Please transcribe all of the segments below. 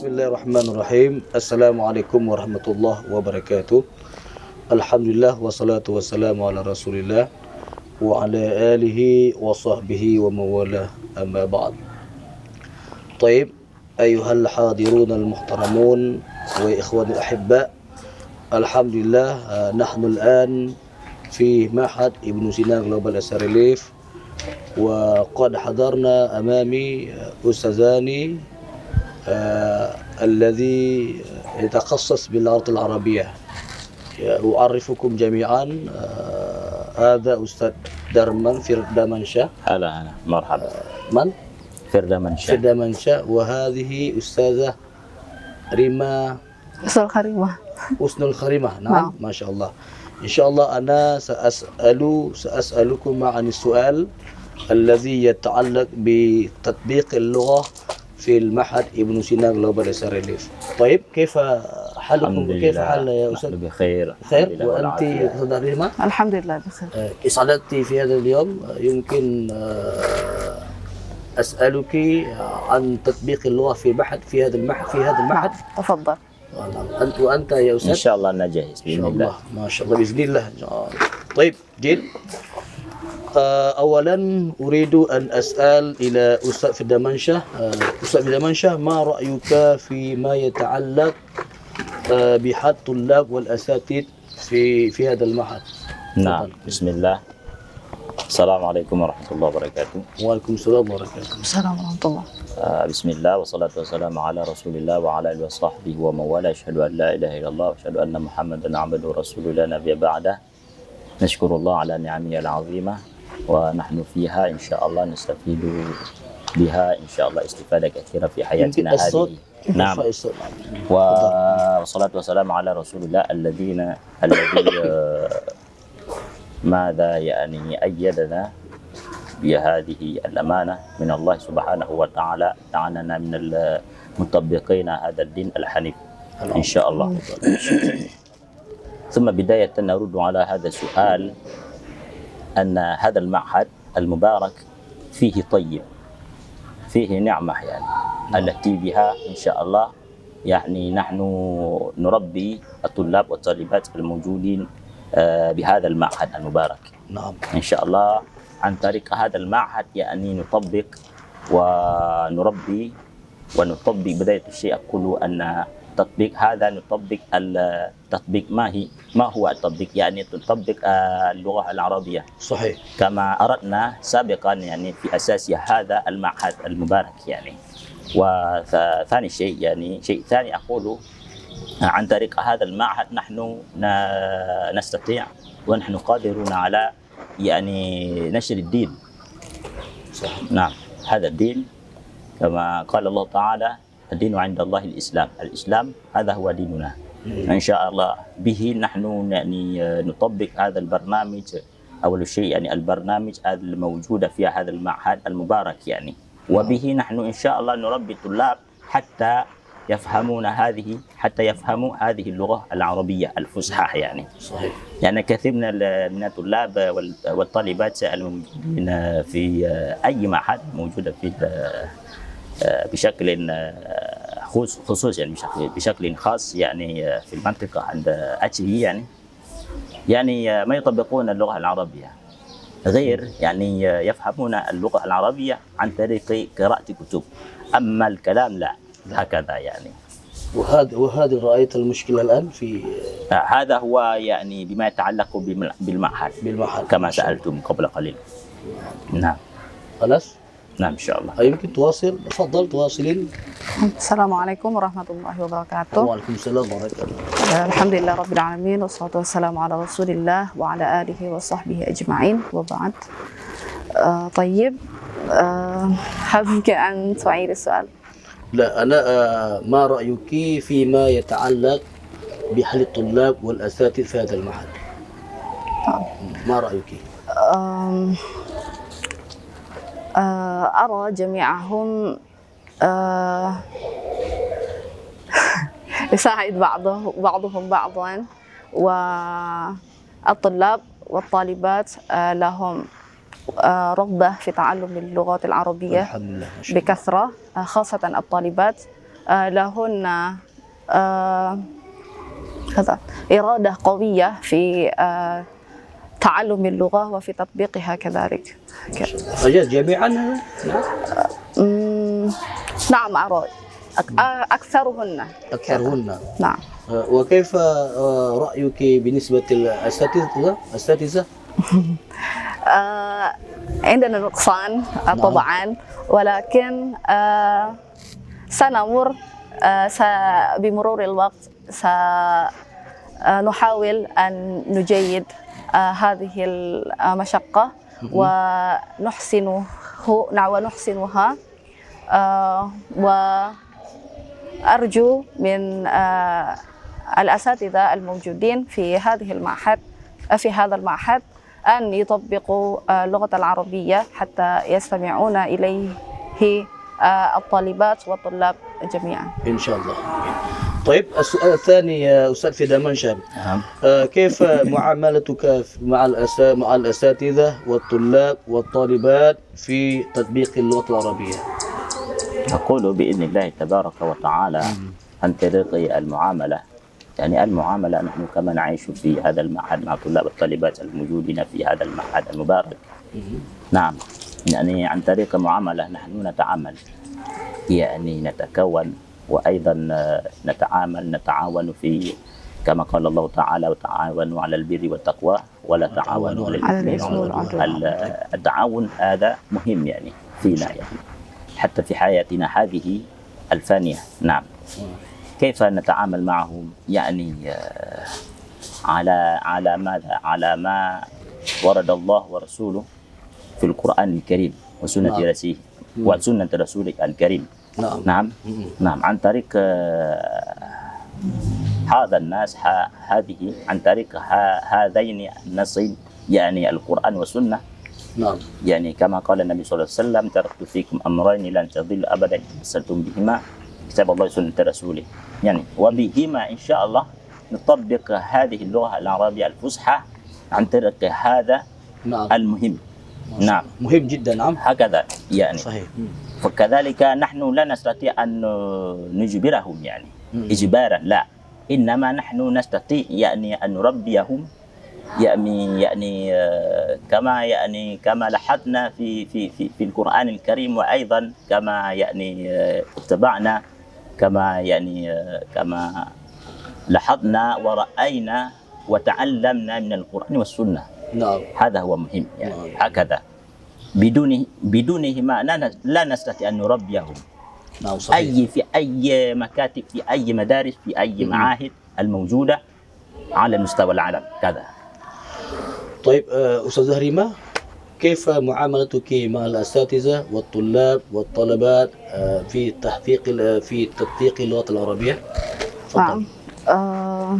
بسم الله الرحمن الرحيم السلام عليكم ورحمة الله وبركاته الحمد لله والصلاة والسلام على رسول الله وعلى آله وصحبه ومن والاه أما بعد طيب أيها الحاضرون المحترمون وإخوان الأحباء الحمد لله نحن الآن في معهد ابن سينا Global Relief وقد حضرنا أمامي أستاذاني الذي يتخصص باللغة العربية. أعرفكم جميعا آه، هذا أستاذ درمان فردمانشاه هلا هلا مرحبا. من؟ فردا منشأ. فردمانشاه وهذه أستاذة ريما أصل خريمة حسن الخريمة. نعم نعم. ما شاء الله. إن شاء الله أنا سأسأل سأسألكم عن السؤال الذي يتعلق بتطبيق اللغة في المعهد ابن سينا Global Relief طيب كيف حالكم؟ كيف حال يا نحن أستاذ بخير خير والعافية. أستاذة ريما الحمد لله بخير. آه، اسعدت في هذا اليوم؟ آه، يمكن آه، أسألك عن تطبيق اللغة في معهد في هذا المعهد في هذا المعهد. نعم، تفضل. آه، نعم. أنت وأنت يا أستاذ؟ إن شاء الله أنا جاهز إن باذن شاء الله. ما شاء الله بإذن الله. طيب جيل. آه، أولا أريد أن أسأل إلى أستاذ في دمنشة أستاذ في دمنشة ما رأيك فيما يتعلق آه، بحد الطلاب والأساتذة في في هذا المعهد نعم. بسم الله. السلام عليكم ورحمة الله وبركاته. وعليكم السلام ورحمة الله. السلام ورحمة الله. آه، بسم الله والصلاة والسلام على رسول الله وعلى آله وصحبه ومن والاه أشهد أن لا إله إلا الله وأشهد أن محمدا عبده ورسوله. لا نبي بعده. نشكر الله على نعمه العظيمة. ونحن فيها إن شاء الله نستفيد بها إن شاء الله استفادة كثيرة في حياتنا هذه. نعم. والصلاة والسلام على رسول الله الذين الذي آه، ماذا يعني أيدنا بهذه الأمانة من الله سبحانه وتعالى. جعلنا من المطبقين هذا الدين الحنيف إن شاء الله. ثم بداية نرد على هذا السؤال. أن هذا المعهد المبارك فيه طيب فيه نعمة يعني التي بها إن شاء الله يعني نحن نربي الطلاب والطالبات الموجودين آه، بهذا المعهد المبارك. نعم. إن شاء الله عن طريق هذا المعهد يعني نطبق ونربي ونطبق بداية الشيء أقول أن تطبيق هذا نطبق التطبيق ما هي ما هو التطبيق؟ يعني نطبق آه، اللغة العربية. صحيح. كما أردنا سابقا يعني في أساس هذا المعهد المبارك يعني. وثاني شيء يعني شيء ثاني أقوله عن طريق هذا المعهد نحن نستطيع ونحن قادرون على يعني نشر الدين. صحيح. نعم هذا الدين. كما قال الله تعالى الدين عند الله الإسلام. الإسلام هذا هو ديننا. إن شاء الله به نحن يعني نطبق هذا البرنامج أول شيء يعني البرنامج الموجود في هذا المعهد المبارك يعني. وبه نحن إن شاء الله نربي الطلاب حتى يفهمون هذه حتى يفهموا هذه اللغة العربية الفصحى يعني. صحيح. يعني كثير من من الطلاب وال- والطالبات الموجودين في أي معهد موجودة في بشكل خصوص خصوص يعني بشكل خاص يعني في المنطقة عند أتشي يعني. يعني ما يطبقون اللغة العربية. غير يعني يفهمون اللغة العربية عن طريق قراءة كتب. أما الكلام لا هكذا يعني. وهذا وهذه رأيت المشكلة الآن في هذا هو يعني بما يتعلق بالم- بالمعهد. بالمعهد. كما سألتم قبل قليل. نعم. خلاص؟ نعم إن شاء الله. يمكن تواصل. تفضل تواصلين. السلام عليكم ورحمة الله وبركاته. وعليكم السلام ورحمة الله. الحمد لله رب العالمين والصلاة والسلام على رسول الله وعلى آله وصحبه أجمعين. وبعد. آه طيب. آه هل يمكن أن تعيد السؤال؟ لا أنا آه، ما رأيك فيما يتعلق بحل الطلاب والأساتذة في هذا المعهد ما رأيك؟ آم، آه أرى جميعهم آه يساعد بعضه بعضهم بعضا والطلاب والطالبات آه لهم آه رغبة في تعلم اللغات العربية. بكثرة آه، خاصة الطالبات آه، لهن آه، كذا إرادة قوية في آه، تعلم اللغة وفي تطبيقها كذلك. أجاز جميعا نعم. مم، نعم أرى. أك- أكثرهن. أكثرهن. نعم. آه، وكيف آه، رأيك بالنسبة للأساتذة الأساتذة آه، عندنا نقصان نعم. طبعا. ولكن سنمر بمرور الوقت سنحاول أن نجيد هذه المشقة. ونحسنه ونحسنها. آه، وأرجو من آه، الأساتذة الموجودين في هذه المعهد في هذا المعهد أن يطبقوا آه، اللغة العربية حتى يستمعون إليه آه، الطالبات والطلاب جميعا. إن شاء الله. طيب السؤال الثاني يا أستاذ في دمنشا نعم. آه، كيف معاملتك مع الأسا... مع الأساتذة والطلاب والطالبات في تطبيق اللغة العربية؟ أقول بإذن الله تبارك وتعالى عن طريق المعاملة. يعني المعاملة نحن كما نعيش في هذا المعهد مع طلاب الطالبات الموجودين في هذا المعهد المبارك. نعم. يعني عن طريق المعاملة نحن نتعامل. يعني نتكون وأيضا آه، نتعامل نتعاون في كما قال الله تعالى وتعاونوا على البر والتقوى ولا تعاونوا على على الإثم الإثم والعدوان والعدوان. ال- التعاون هذا مهم يعني فينا يعني حتى في حياتنا هذه الفانية. نعم. كيف نتعامل معهم؟ يعني آه، على على ماذا؟ على ما ورد الله ورسوله في القرآن الكريم وسنة نعم. رسوله وسنة رسوله الكريم. نعم. نعم. نعم. عن طريق آه، هذا الناس هذه عن طريق هذين النصين يعني القرآن والسنة. نعم. يعني كما قال النبي صلى الله عليه وسلم تركت فيكم أمرين لن تضلوا ابدا. إن تمسكتم بهما كتاب الله وسنة رسوله. يعني وبهما إن شاء الله نطبق هذه اللغة العربية الفصحى عن طريق هذا نعم. المهم. نعم. مهم جدا نعم. هكذا يعني. صحيح. فكذلك نحن لا نستطيع أن نجبرهم يعني مم. اجبارا لا. إنما نحن نستطيع يعني أن نربيهم يعني يعني كما يعني كما لاحظنا في في في في القرآن الكريم وأيضا كما يعني اتبعنا كما يعني كما لاحظنا ورأينا وتعلمنا من القرآن والسنة. نعم. هذا هو مهم يعني. نعم. هكذا. بدون بدونهما لا لا نستطيع أن نربيهم. نعم صحيح. أي في أي مكاتب في أي مدارس في أي معاهد الموجودة على مستوى العالم. كذا. طيب آه، أستاذة هريمة كيف معاملتك مع الأساتذة والطلاب والطلبات آه، في تحقيق في تطبيق اللغة العربية؟ تفضل. نعم. آه،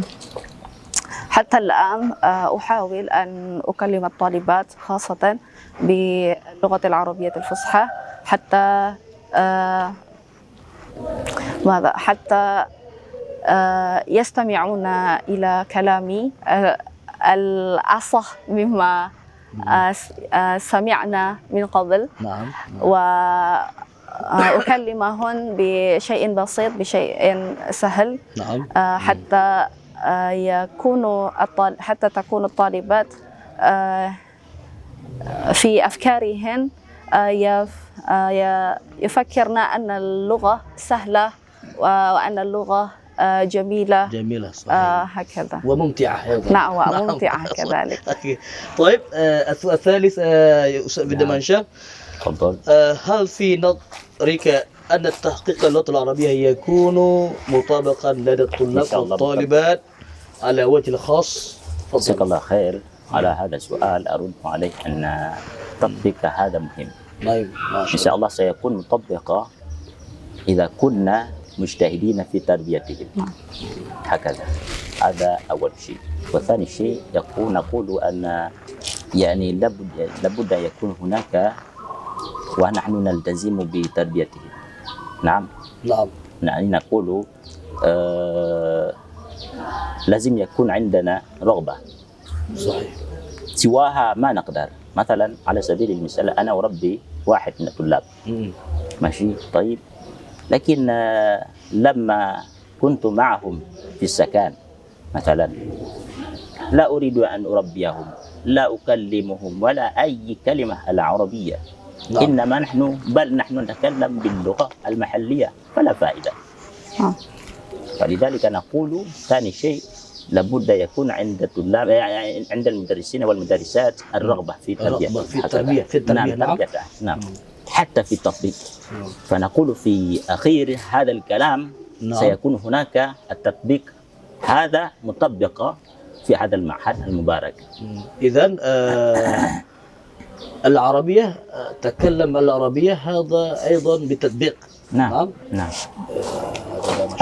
حتى الآن أحاول أن أكلم الطالبات خاصة باللغة العربية الفصحى حتى آه، ماذا؟ حتى آه، يستمعون إلى كلامي آه، الأصح مما آه، آه، سمعنا من قبل. نعم وأكلمهن بشيء بسيط بشيء سهل. نعم. آه، حتى آه، يكونوا الطال... حتى تكون الطالبات آه، في أفكارهن آه، آه، ي- يفكرن أن اللغة سهلة و- وأن اللغة آه، جميلة. جميلة صحيح. آه، هكذا. وممتعة أيضا. نعم وممتعة كذلك. طيب آه، السؤال الثالث آه، أستاذ نعم. بدمنشا تفضل. آه، هل في نظرك أن التحقيق اللغة العربية يكون مطابقا لدى الطلاب والطالبات على وجه الخاص؟ جزاك الله خير. على هذا السؤال أرد عليه أن تطبيق هذا مهم. ما إن شاء الله سيكون مطبقا إذا كنا مجتهدين في تربيتهم. هكذا. هذا أول شيء. وثاني شيء يقول نقول أن يعني لابد لابد أن يكون هناك ونحن نلتزم بتربيتهم. نعم. نعم. يعني نقول آه لازم يكون عندنا رغبة. صحيح. سواها ما نقدر. مثلا على سبيل المثال أنا أربي واحد من الطلاب. مم. ماشي؟ طيب. لكن آه، لما كنت معهم في السكن مثلا لا أريد أن أربيهم لا أكلمهم ولا أي كلمة العربية نعم. إنما نحن بل نحن نتكلم باللغة المحلية فلا فائدة. نعم. فلذلك نقول ثاني شيء لابد يكون عند الطلاب يعني عند المدرسين والمدرسات الرغبة في الرغبة في هكذا. التربية- في نعم, نعم. تربية. نعم. حتى في التطبيق فنقول في أخير هذا الكلام نعم. سيكون هناك التطبيق هذا مطبق في هذا المعهد المبارك إذا آه العربية آه، تكلم العربية هذا أيضا بتطبيق نعم نعم نعم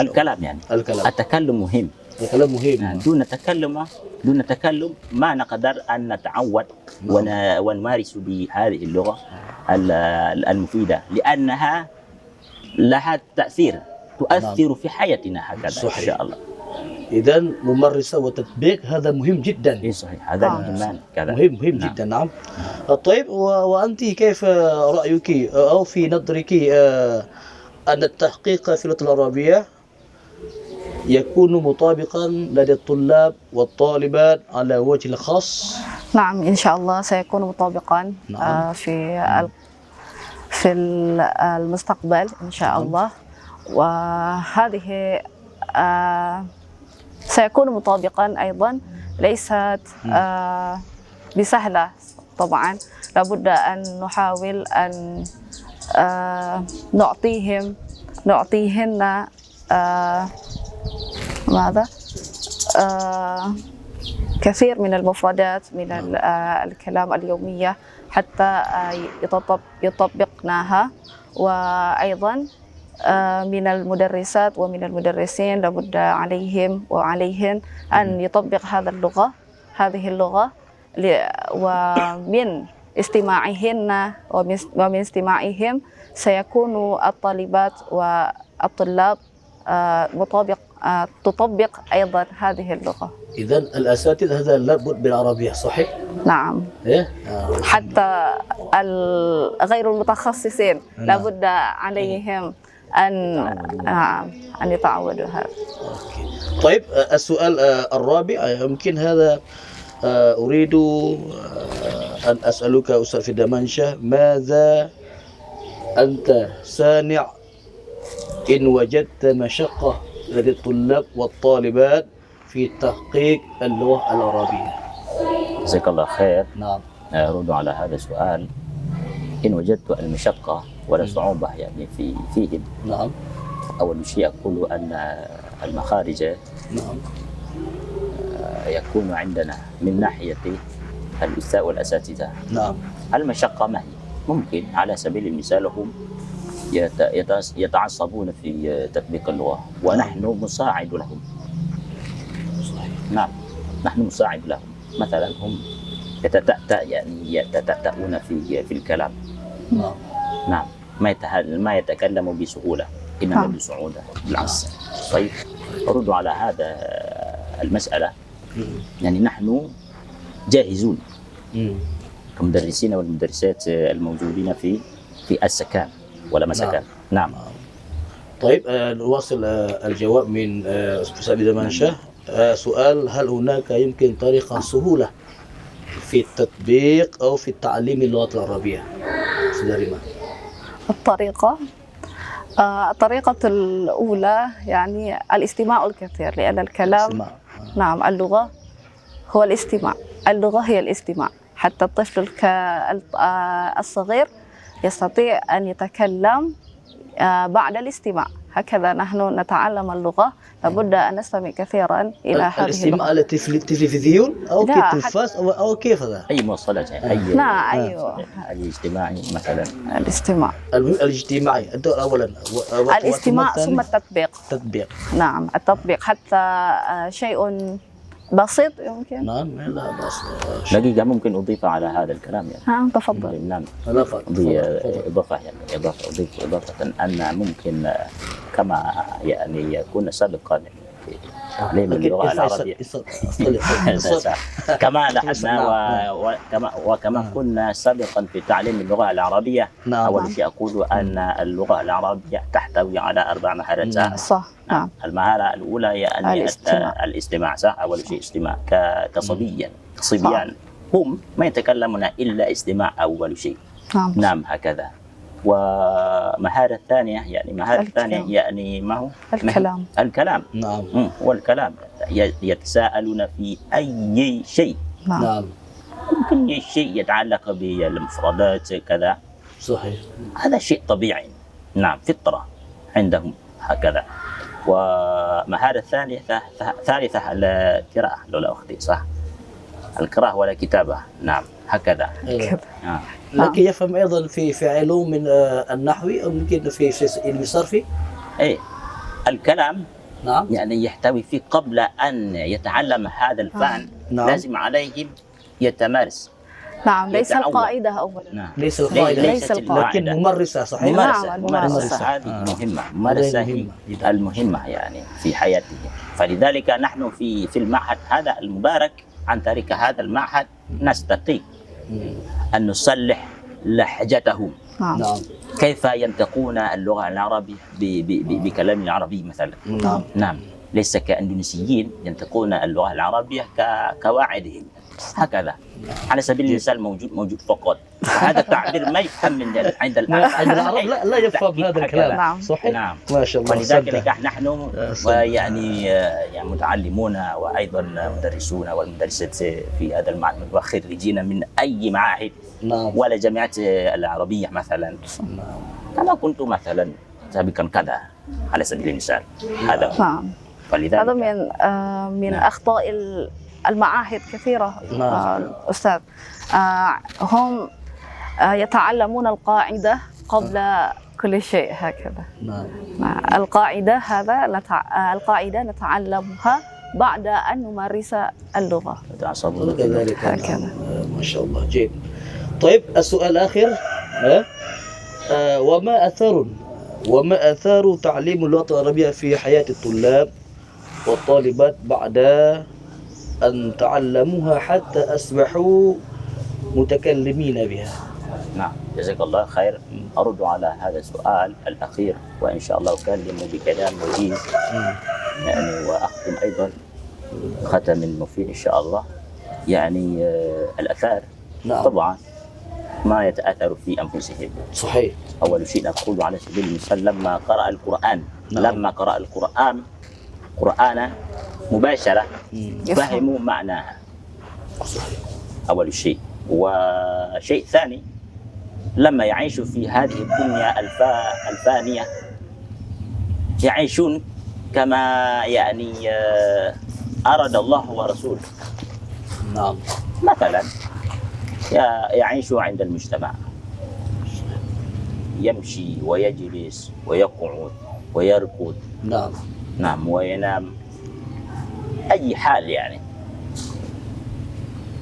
الكلام يعني. الكلام. التكلم مهم. الكلام مهم. نعم. دون تكلم دون تكلم ما نقدر أن نتعود ون- ونمارس بهذه اللغة ال- المفيدة لأنها لها تأثير تؤثر في حياتنا هكذا إن صحيح. شاء الله. إذا ممارسة وتطبيق هذا مهم جدا. إيه صحيح. هذا آه. مهمان كذا. مهم مهم نعم. جدا نعم. طيب و- وأنت كيف رأيك أو في نظرك آه، أن التحقيق في اللغة العربية يكون مطابقا لدى الطلاب والطالبات على وجه الخاص؟ نعم إن شاء الله سيكون مطابقا نعم. آه، في في ال- المستقبل إن شاء نعم. الله. وهذه آه، سيكون مطابقا أيضا. ليست آه، بسهلة طبعا. لابد أن نحاول أن نعطيهم نعطيهن ماذا آه، كثير من المفردات من آه، الكلام اليومية حتى آه، يطبق يطبقناها. وأيضا آه، من المدرسات ومن المدرسين لابد عليهم وعليهن أن يطبق هذا اللغة هذه اللغة ومن استماعهن ومن استماعهم سيكون الطالبات والطلاب مطابق تطبق أيضا هذه اللغة إذا الأساتذة هذا لابد بالعربية صحيح؟ نعم إيه؟ آه. حتى غير المتخصصين نعم. لابد عليهم أن نعم أن يتعودوا هذا أوكي. طيب آه، السؤال آه، الرابع يمكن هذا أريد آه، أن أسألك أستاذ في دمنشة ماذا أنت سانع إن وجدت مشقة لدى الطلاب والطالبات في تحقيق اللغة العربية. جزاك الله خير. نعم. أرد على هذا السؤال. إن وجدت المشقة ولا صعوبة يعني في فيهم نعم. أول شيء أقول أن المخارج نعم. يكون عندنا من ناحية الأستاذ والأساتذة. نعم. المشقة ما هي؟ ممكن على سبيل المثال هم يتعصبون في تطبيق اللغة ونحن مساعد لهم صحيح نعم نحن مساعد لهم مثلا هم يتتأتأ يعني يتتأتؤون في في الكلام نعم نعم ما ما يتكلم بسهولة إنما نعم. بصعوبة بالعكس طيب أرد على هذا المسألة. يعني نحن جاهزون. كمدرسين والمدرسات الموجودين في في السكن ولا مسكن نعم. طيب آه، نواصل آه، الجواب من آه، أستاذ دمنشة آه، سؤال هل هناك يمكن طريقة سهولة في التطبيق أو في تعليم اللغة العربية؟ أستاذ ريمان. الطريقة؟ آه، الطريقة الأولى يعني الاستماع الكثير لأن الكلام. نعم اللغة هو الاستماع. اللغة هي الاستماع. حتى الطفل الصغير يستطيع أن يتكلم آه، بعد الاستماع. هكذا نحن نتعلم اللغة. لابد أن نستمع كثيرا إلى هذه الاستماع على التلف- التلفزيون أو لا، كالتلفاز أو, أو كيف هذا؟ أي مواصلات يعني أي نعم أيوه أي اجتماعي مثلا. الاستماع. الاجتماعي. أنت أولا الاستماع ثم التطبيق. التطبيق نعم التطبيق. حتى آه، شيء بسيط؟ يمكن نعم لا بأس دقيقة ممكن أضيف على هذا الكلام يعني. نعم. تفضل نعم. إضافة يعني إضافة أضيف إضافة أن ممكن كما يعني يكون سابقا تعليم العربية. الصوت- الصوت- الصوت. كما لاحظنا نعم. وكما وكما نعم. قلنا سابقا في تعليم اللغة العربية نعم. أول شيء أقول أن اللغة العربية تحتوي على أربع مهارات. نعم. صح. نعم. المهارة الأولى هي الاستماع. الاستماع صح؟ أول شيء استماع كصبيا صبيان هم ما يتكلمون إلا استماع أول شيء. نعم. نعم هكذا. ومهارة الثانية يعني مهارة الكلام. الثانية يعني ما هو؟ الكلام. الكلام. نعم. مم، هو الكلام ي- يتساءلون في أي شيء. نعم. نعم. ممكن أي شيء يتعلق بالمفردات كذا. صحيح. هذا شيء طبيعي. نعم فطرة عندهم هكذا. ومهارة الثالثة ثالثة القراءة. لولا أختي صح؟ القراءة ولا كتابة. نعم هكذا. أيوة. آه. لكن يفهم أيضا في في علوم من آه، النحوي أو ممكن في في علم الصرفي إيه الكلام نعم يعني يحتوي فيه قبل أن يتعلم هذا الفن نعم. لازم عليه يتمارس نعم ليس. القاعدة أولا نعم ليس لي- القاعدة ليس القاعدة. لكن القاعدة ممارسة صحيح ممارسة نعم، ممارسة. هذه آه. مهمة ممارسة هي مهمة. المهمة يعني في حياته فلذلك نحن في في المعهد هذا المبارك عن طريق هذا المعهد نستطيع. أن نصلح لهجتهم نعم. نعم. كيف ينطقون اللغة العربية بكلام العربي مثلا؟ نعم. نعم. ليس كأندونيسيين ينطقون اللغة العربية كقواعدهم هكذا. على سبيل المثال موجود موجود فقط. هذا التعبير ما يفهم من عند العرب عند العرب لا لا يفهم هذا. الكلام. نعم. صحيح؟ نعم. ما شاء الله ولذلك. نحن. يعني آه، يعني متعلمون وأيضا مدرسون والمدرسات في هذا المعهد وخريجين من أي معاهد نعم. ولا جامعات العربية مثلا. نعم. كما كنت مثلا سابقا كذا على سبيل المثال. هذا نعم. فلذلك هذا من آه، من نعم. أخطاء ال- المعاهد كثيرة نعم. آه، أستاذ آه، هم آه، يتعلمون القاعدة قبل كل شيء هكذا نعم آه، القاعدة هذا نتع... آه، القاعدة نتعلمها بعد أن نمارس اللغة يتعصبون كذلك هكذا. نعم. آه، ما شاء الله جيد طيب السؤال الآخر؟ آه، وما أثر وما أثار تعليم اللغة العربية في حياة الطلاب والطالبات بعد أن تعلموها حتى أصبحوا متكلمين بها. نعم جزاك الله خير. أرد على هذا السؤال الأخير وإن شاء الله أكلم بكلام وجيز مم. يعني واختم أيضا ختم مفيد إن شاء الله. يعني آه، الأثار نعم. طبعا ما يتأثر في أنفسهم. صحيح. أول شيء نقول على سبيل المثال لما قرأ القرآن نعم. لما قرأ القرآن مم. يفهم. فهموا معناها أول شيء. وشيء ثاني لما يعيشوا في هذه الدنيا الفا الفانية يعيشون كما يعني آه، أراد الله ورسوله. نعم. مثلا يعيش عند المجتمع. يمشي ويجلس ويقعد ويركض. نعم. نعم وينام. أي حال يعني.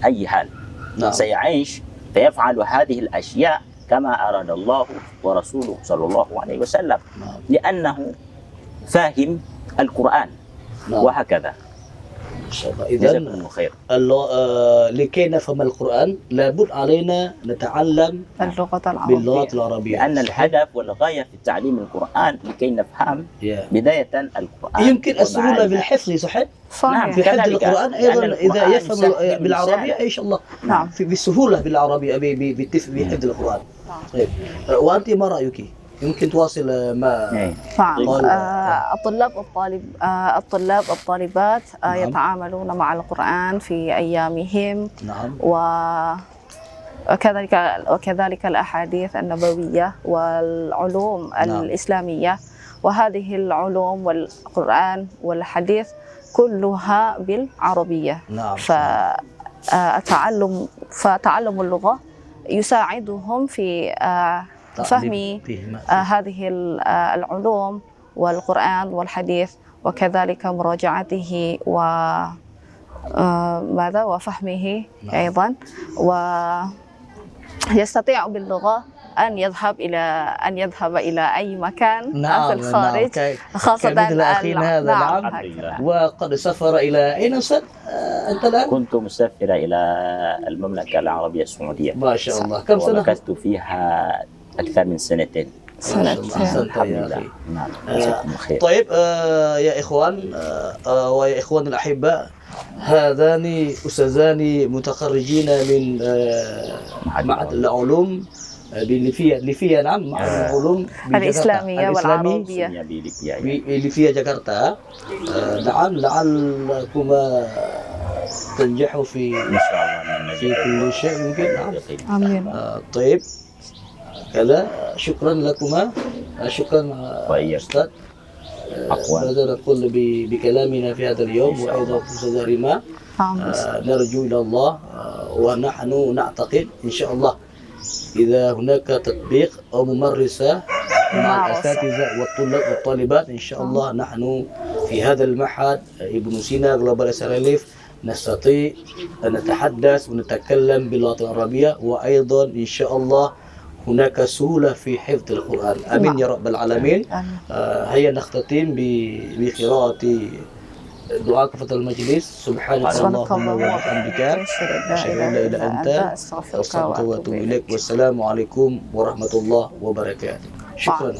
أي حال. نعم. سيعيش فيفعل هذه الأشياء كما أراد الله ورسوله صلى الله عليه وسلم. نعم. لأنه فاهم القرآن. نعم. وهكذا. إن شاء الله الله خير آه لكي نفهم القرآن لابد علينا نتعلم اللغة العربية باللغة العربية لأن الهدف والغاية في تعليم القرآن لكي نفهم يا. بداية القرآن يمكن السهولة ومعانيه. بالحفظ صحيح؟ نعم. في صحيح حفظ أيضا القرآن إذا يفهم سهل. إن شاء الله نعم. في بسهولة بالعربية ب- ب- بالتف- بحفظ القرآن طيب آه، وأنت ما رأيك؟ يمكن تواصل ما إيه. نعم. آه، الطلاب والطالب آه، الطلاب الطالبات آه، نعم. يتعاملون مع القرآن في أيامهم نعم و وكذلك وكذلك الأحاديث النبوية والعلوم نعم. الإسلامية وهذه العلوم والقرآن والحديث كلها بالعربية نعم فالتعلم فتعلم اللغة يساعدهم في فهم تعليم فيهما. آه، هذه ال- آه، العلوم والقرآن والحديث وكذلك مراجعته و آه، ماذا وفهمه نعم. أيضا ويستطيع باللغة أن يذهب إلى أن يذهب إلى أي مكان نعم في الخارج نعم. خاصة كمثل أخينا هذا، نعم نعم. هكذا. وقد سافر إلى أين أستاذ؟ أنت الآن؟ كنت مسافرة إلى المملكة العربية السعودية ما شاء الله كم سنة؟ ومكثت فيها أكثر من سنتين سنتين. الحمد يا نعم. آه، طيب آه، يا إخوان آه، آه، ويا إخواني الأحباء هذان أستاذان متخرجين من آه، معهد العلوم. آه، بليفيا ليفيا نعم معهد. العلوم سمي بليبيا بليفيا جاكرتا. آه، نعم لعلكما تنجحوا في إن شاء الله من في كل شيء ممكن نعم. آه، طيب. كذا شكرا لكما. شكرا وإياك. أستاذ. عفوا. ماذا نقول بكلامنا في هذا اليوم وأيضا أستاذ ريما آه، نرجو إلى الله آه، ونحن نعتقد إن شاء الله إذا هناك تطبيق أو ممارسة مع الأساتذة والطلاب والطالبات إن شاء الله نحن في هذا المعهد آه، ابن سينا جلوبال سراليف نستطيع أن نتحدث ونتكلم باللغة العربية وأيضا إن شاء الله هناك سهولة في حفظ القرآن. آمين نعم. يا رب العالمين. آه، هيا نختتم بقراءة دعاء كفة المجلس. سبحانك اللهم وبحمدك. أشهد أن لا إله لا إله إلا أنت. أستغفرك وأتوب إليك. والسلام عليكم ورحمة الله وبركاته. شكرا.